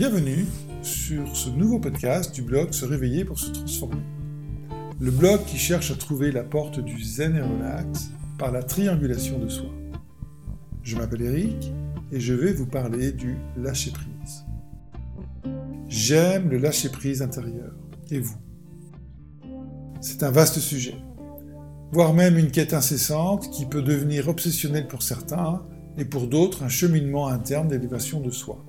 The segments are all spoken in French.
Bienvenue sur ce nouveau podcast du blog Se réveiller pour se transformer. Le blog qui cherche à trouver la porte du zen et relax par la triangulation de soi. Je m'appelle Eric et je vais vous parler du lâcher-prise. J'aime le lâcher-prise intérieur. Et vous? C'est un vaste sujet, voire même une quête incessante qui peut devenir obsessionnelle pour certains et pour d'autres un cheminement interne d'élévation de soi.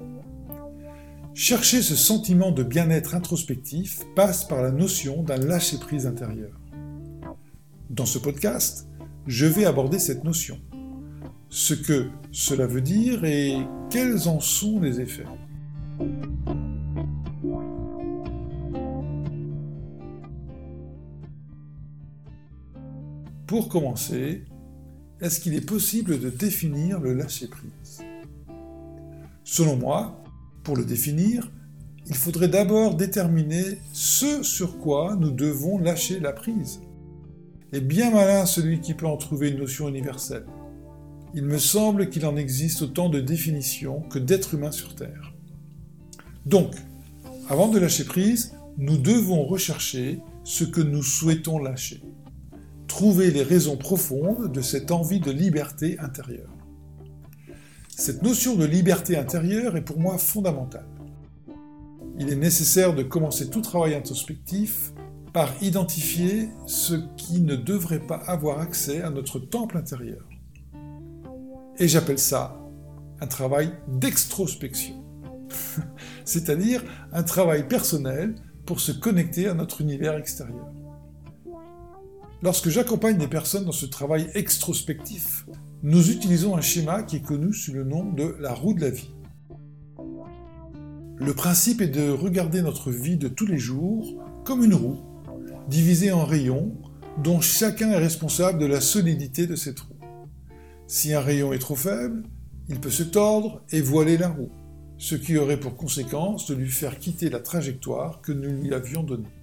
Chercher ce sentiment de bien-être introspectif passe par la notion d'un lâcher-prise intérieur. Dans ce podcast, je vais aborder cette notion, ce que cela veut dire et quels en sont les effets. Pour commencer, est-ce qu'il est possible de définir le lâcher-prise? Selon moi, pour le définir, il faudrait d'abord déterminer ce sur quoi nous devons lâcher la prise. Et bien malin celui qui peut en trouver une notion universelle. Il me semble qu'il en existe autant de définitions que d'êtres humains sur Terre. Donc, avant de lâcher prise, nous devons rechercher ce que nous souhaitons lâcher. Trouver les raisons profondes de cette envie de liberté intérieure. Cette notion de liberté intérieure est pour moi fondamentale. Il est nécessaire de commencer tout travail introspectif par identifier ce qui ne devrait pas avoir accès à notre temple intérieur. Et j'appelle ça un travail d'extrospection, c'est-à-dire un travail personnel pour se connecter à notre univers extérieur. Lorsque j'accompagne des personnes dans ce travail extrospectif, nous utilisons un schéma qui est connu sous le nom de la roue de la vie. Le principe est de regarder notre vie de tous les jours comme une roue, divisée en rayons, dont chacun est responsable de la solidité de cette roue. Si un rayon est trop faible, il peut se tordre et voiler la roue, ce qui aurait pour conséquence de lui faire quitter la trajectoire que nous lui avions donnée.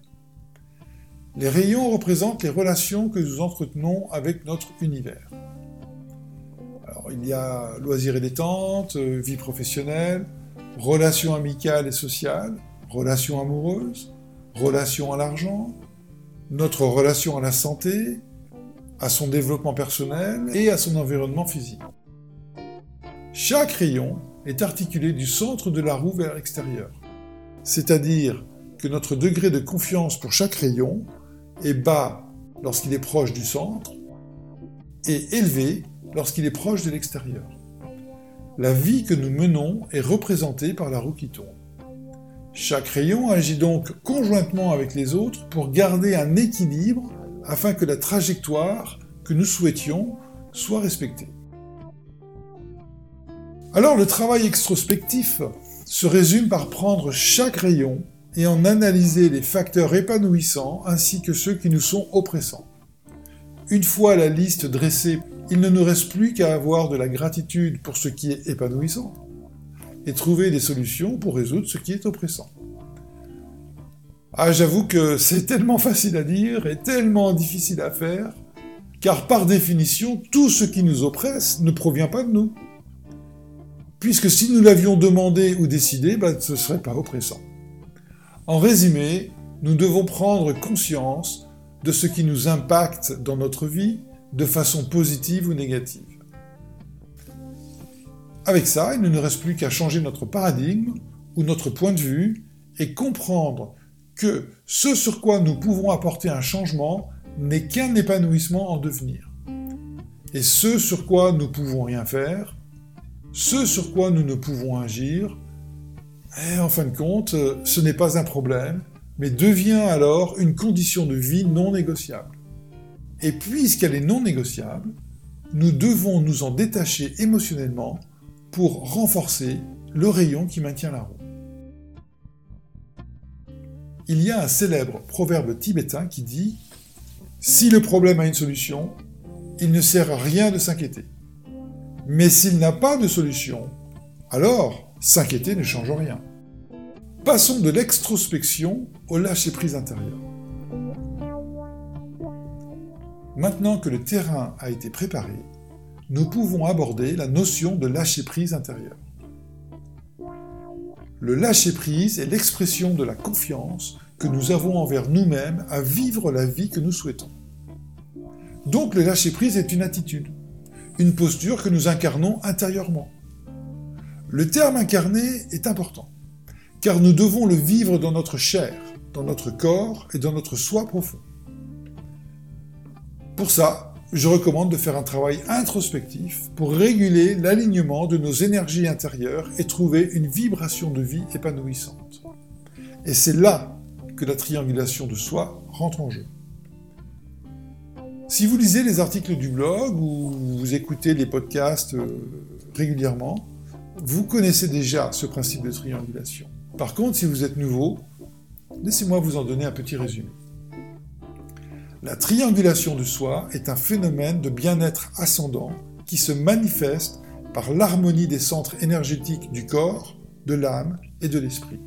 Les rayons représentent les relations que nous entretenons avec notre univers il y a loisirs et détente, euh, vie professionnelle, relations amicales et sociales, relations amoureuses, relations à l'argent, notre relation à la santé, à son développement personnel et à son environnement physique. Chaque rayon est articulé du centre de la roue vers l'extérieur. C'est-à-dire que notre degré de confiance pour chaque rayon est bas lorsqu'il est proche du centre et élevé lorsqu'il est proche de l'extérieur. La vie que nous menons est représentée par la roue qui tourne. Chaque rayon agit donc conjointement avec les autres pour garder un équilibre afin que la trajectoire que nous souhaitions soit respectée. Alors le travail extrospectif se résume par prendre chaque rayon et en analyser les facteurs épanouissants ainsi que ceux qui nous sont oppressants. Une fois la liste dressée il ne nous reste plus qu'à avoir de la gratitude pour ce qui est épanouissant et trouver des solutions pour résoudre ce qui est oppressant. Ah, j'avoue que c'est tellement facile à dire et tellement difficile à faire, car par définition, tout ce qui nous oppresse ne provient pas de nous. Puisque si nous l'avions demandé ou décidé, ben, ce ne serait pas oppressant. En résumé, nous devons prendre conscience de ce qui nous impacte dans notre vie de façon positive ou négative. Avec ça, il ne nous reste plus qu'à changer notre paradigme ou notre point de vue et comprendre que ce sur quoi nous pouvons apporter un changement n'est qu'un épanouissement en devenir. Et ce sur quoi nous pouvons rien faire, ce sur quoi nous ne pouvons agir, et en fin de compte, ce n'est pas un problème, mais devient alors une condition de vie non négociable. Et puisqu'elle est non négociable, nous devons nous en détacher émotionnellement pour renforcer le rayon qui maintient la roue. Il y a un célèbre proverbe tibétain qui dit ⁇ Si le problème a une solution, il ne sert à rien de s'inquiéter. Mais s'il n'a pas de solution, alors s'inquiéter ne change rien. Passons de l'extrospection au lâcher-prise intérieur. Maintenant que le terrain a été préparé, nous pouvons aborder la notion de lâcher-prise intérieur. Le lâcher-prise est l'expression de la confiance que nous avons envers nous-mêmes à vivre la vie que nous souhaitons. Donc le lâcher-prise est une attitude, une posture que nous incarnons intérieurement. Le terme incarné est important, car nous devons le vivre dans notre chair, dans notre corps et dans notre soi profond. Pour ça, je recommande de faire un travail introspectif pour réguler l'alignement de nos énergies intérieures et trouver une vibration de vie épanouissante. Et c'est là que la triangulation de soi rentre en jeu. Si vous lisez les articles du blog ou vous écoutez les podcasts euh, régulièrement, vous connaissez déjà ce principe de triangulation. Par contre, si vous êtes nouveau, laissez-moi vous en donner un petit résumé. La triangulation de soi est un phénomène de bien-être ascendant qui se manifeste par l'harmonie des centres énergétiques du corps, de l'âme et de l'esprit.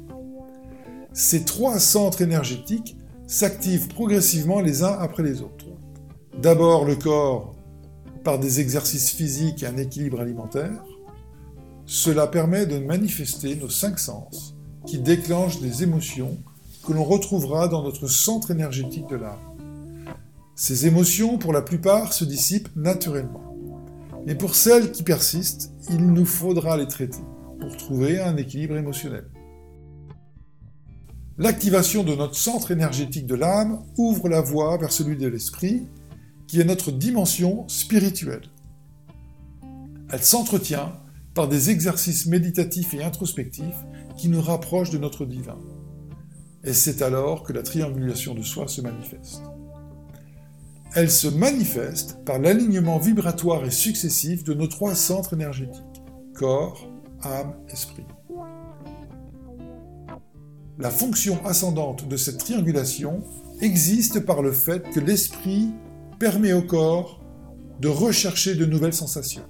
Ces trois centres énergétiques s'activent progressivement les uns après les autres. D'abord le corps par des exercices physiques et un équilibre alimentaire. Cela permet de manifester nos cinq sens qui déclenchent des émotions que l'on retrouvera dans notre centre énergétique de l'âme. Ces émotions, pour la plupart, se dissipent naturellement. Mais pour celles qui persistent, il nous faudra les traiter pour trouver un équilibre émotionnel. L'activation de notre centre énergétique de l'âme ouvre la voie vers celui de l'esprit, qui est notre dimension spirituelle. Elle s'entretient par des exercices méditatifs et introspectifs qui nous rapprochent de notre divin. Et c'est alors que la triangulation de soi se manifeste. Elle se manifeste par l'alignement vibratoire et successif de nos trois centres énergétiques, corps, âme, esprit. La fonction ascendante de cette triangulation existe par le fait que l'esprit permet au corps de rechercher de nouvelles sensations.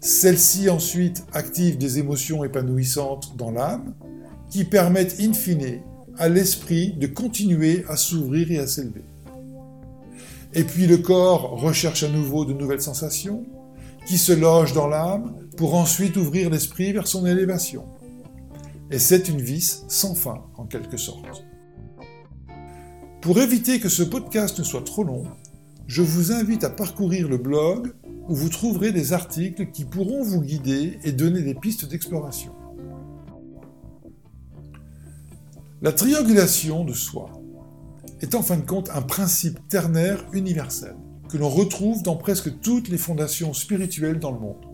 Celles-ci ensuite activent des émotions épanouissantes dans l'âme qui permettent in fine à l'esprit de continuer à s'ouvrir et à s'élever. Et puis le corps recherche à nouveau de nouvelles sensations, qui se logent dans l'âme pour ensuite ouvrir l'esprit vers son élévation. Et c'est une vis sans fin, en quelque sorte. Pour éviter que ce podcast ne soit trop long, je vous invite à parcourir le blog où vous trouverez des articles qui pourront vous guider et donner des pistes d'exploration. La triangulation de soi est en fin de compte un principe ternaire universel que l'on retrouve dans presque toutes les fondations spirituelles dans le monde.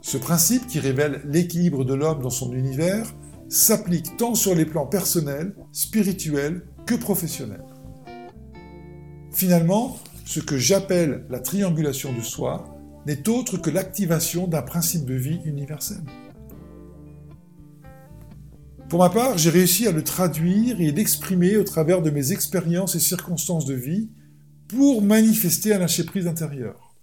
Ce principe, qui révèle l'équilibre de l'homme dans son univers, s'applique tant sur les plans personnels, spirituels que professionnels. Finalement, ce que j'appelle la triangulation de soi n'est autre que l'activation d'un principe de vie universel. Pour ma part, j'ai réussi à le traduire et l'exprimer au travers de mes expériences et circonstances de vie pour manifester un lâcher-prise intérieur.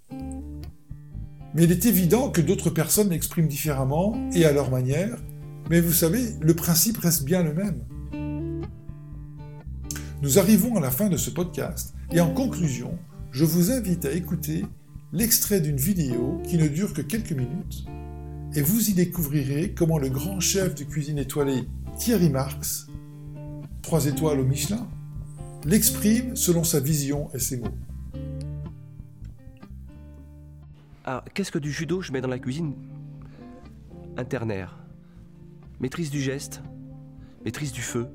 Mais il est évident que d'autres personnes l'expriment différemment et à leur manière, mais vous savez, le principe reste bien le même. Nous arrivons à la fin de ce podcast et en conclusion, je vous invite à écouter l'extrait d'une vidéo qui ne dure que quelques minutes et vous y découvrirez comment le grand chef de cuisine étoilée Thierry Marx, trois étoiles au Michelin, l'exprime selon sa vision et ses mots. Alors, qu'est-ce que du judo je mets dans la cuisine? Internaire. Maîtrise du geste, maîtrise du feu,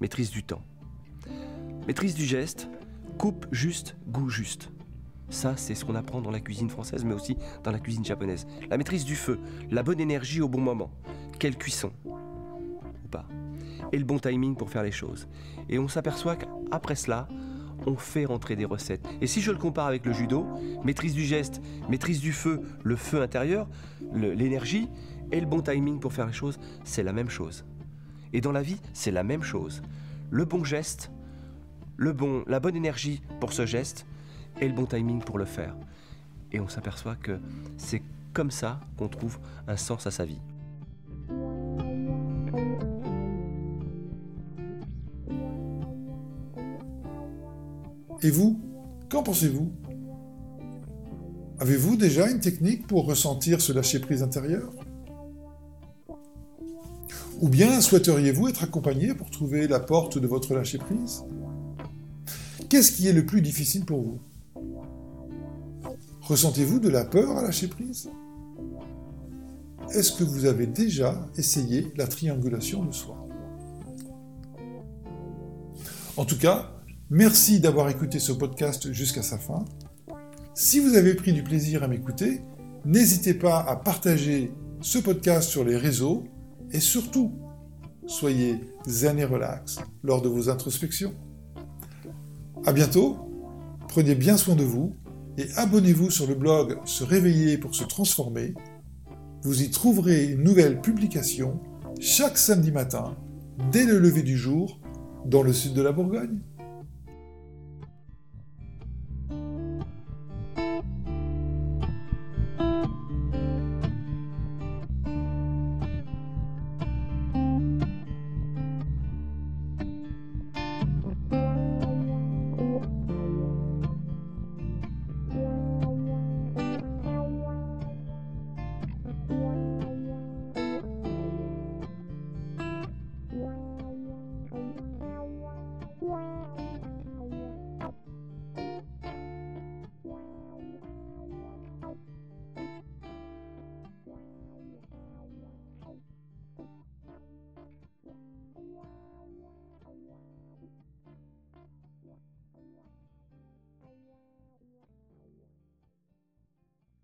maîtrise du temps. Maîtrise du geste, coupe juste, goût juste. Ça, c'est ce qu'on apprend dans la cuisine française, mais aussi dans la cuisine japonaise. La maîtrise du feu, la bonne énergie au bon moment. Quelle cuisson? Pas. Et le bon timing pour faire les choses. Et on s'aperçoit qu'après cela, on fait rentrer des recettes. Et si je le compare avec le judo, maîtrise du geste, maîtrise du feu, le feu intérieur, l'énergie et le bon timing pour faire les choses, c'est la même chose. Et dans la vie, c'est la même chose. Le bon geste, le bon, la bonne énergie pour ce geste, et le bon timing pour le faire. Et on s'aperçoit que c'est comme ça qu'on trouve un sens à sa vie. Et vous, qu'en pensez-vous? Avez-vous déjà une technique pour ressentir ce lâcher-prise intérieur? Ou bien souhaiteriez-vous être accompagné pour trouver la porte de votre lâcher-prise? Qu'est-ce qui est le plus difficile pour vous? Ressentez-vous de la peur à lâcher prise Est-ce que vous avez déjà essayé la triangulation de soi? En tout cas, merci d'avoir écouté ce podcast jusqu'à sa fin. Si vous avez pris du plaisir à m'écouter, n'hésitez pas à partager ce podcast sur les réseaux et surtout, soyez zen et relax lors de vos introspections. À bientôt, prenez bien soin de vous et abonnez-vous sur le blog Se réveiller pour se transformer. Vous y trouverez une nouvelle publication chaque samedi matin dès le lever du jour dans le sud de la Bourgogne.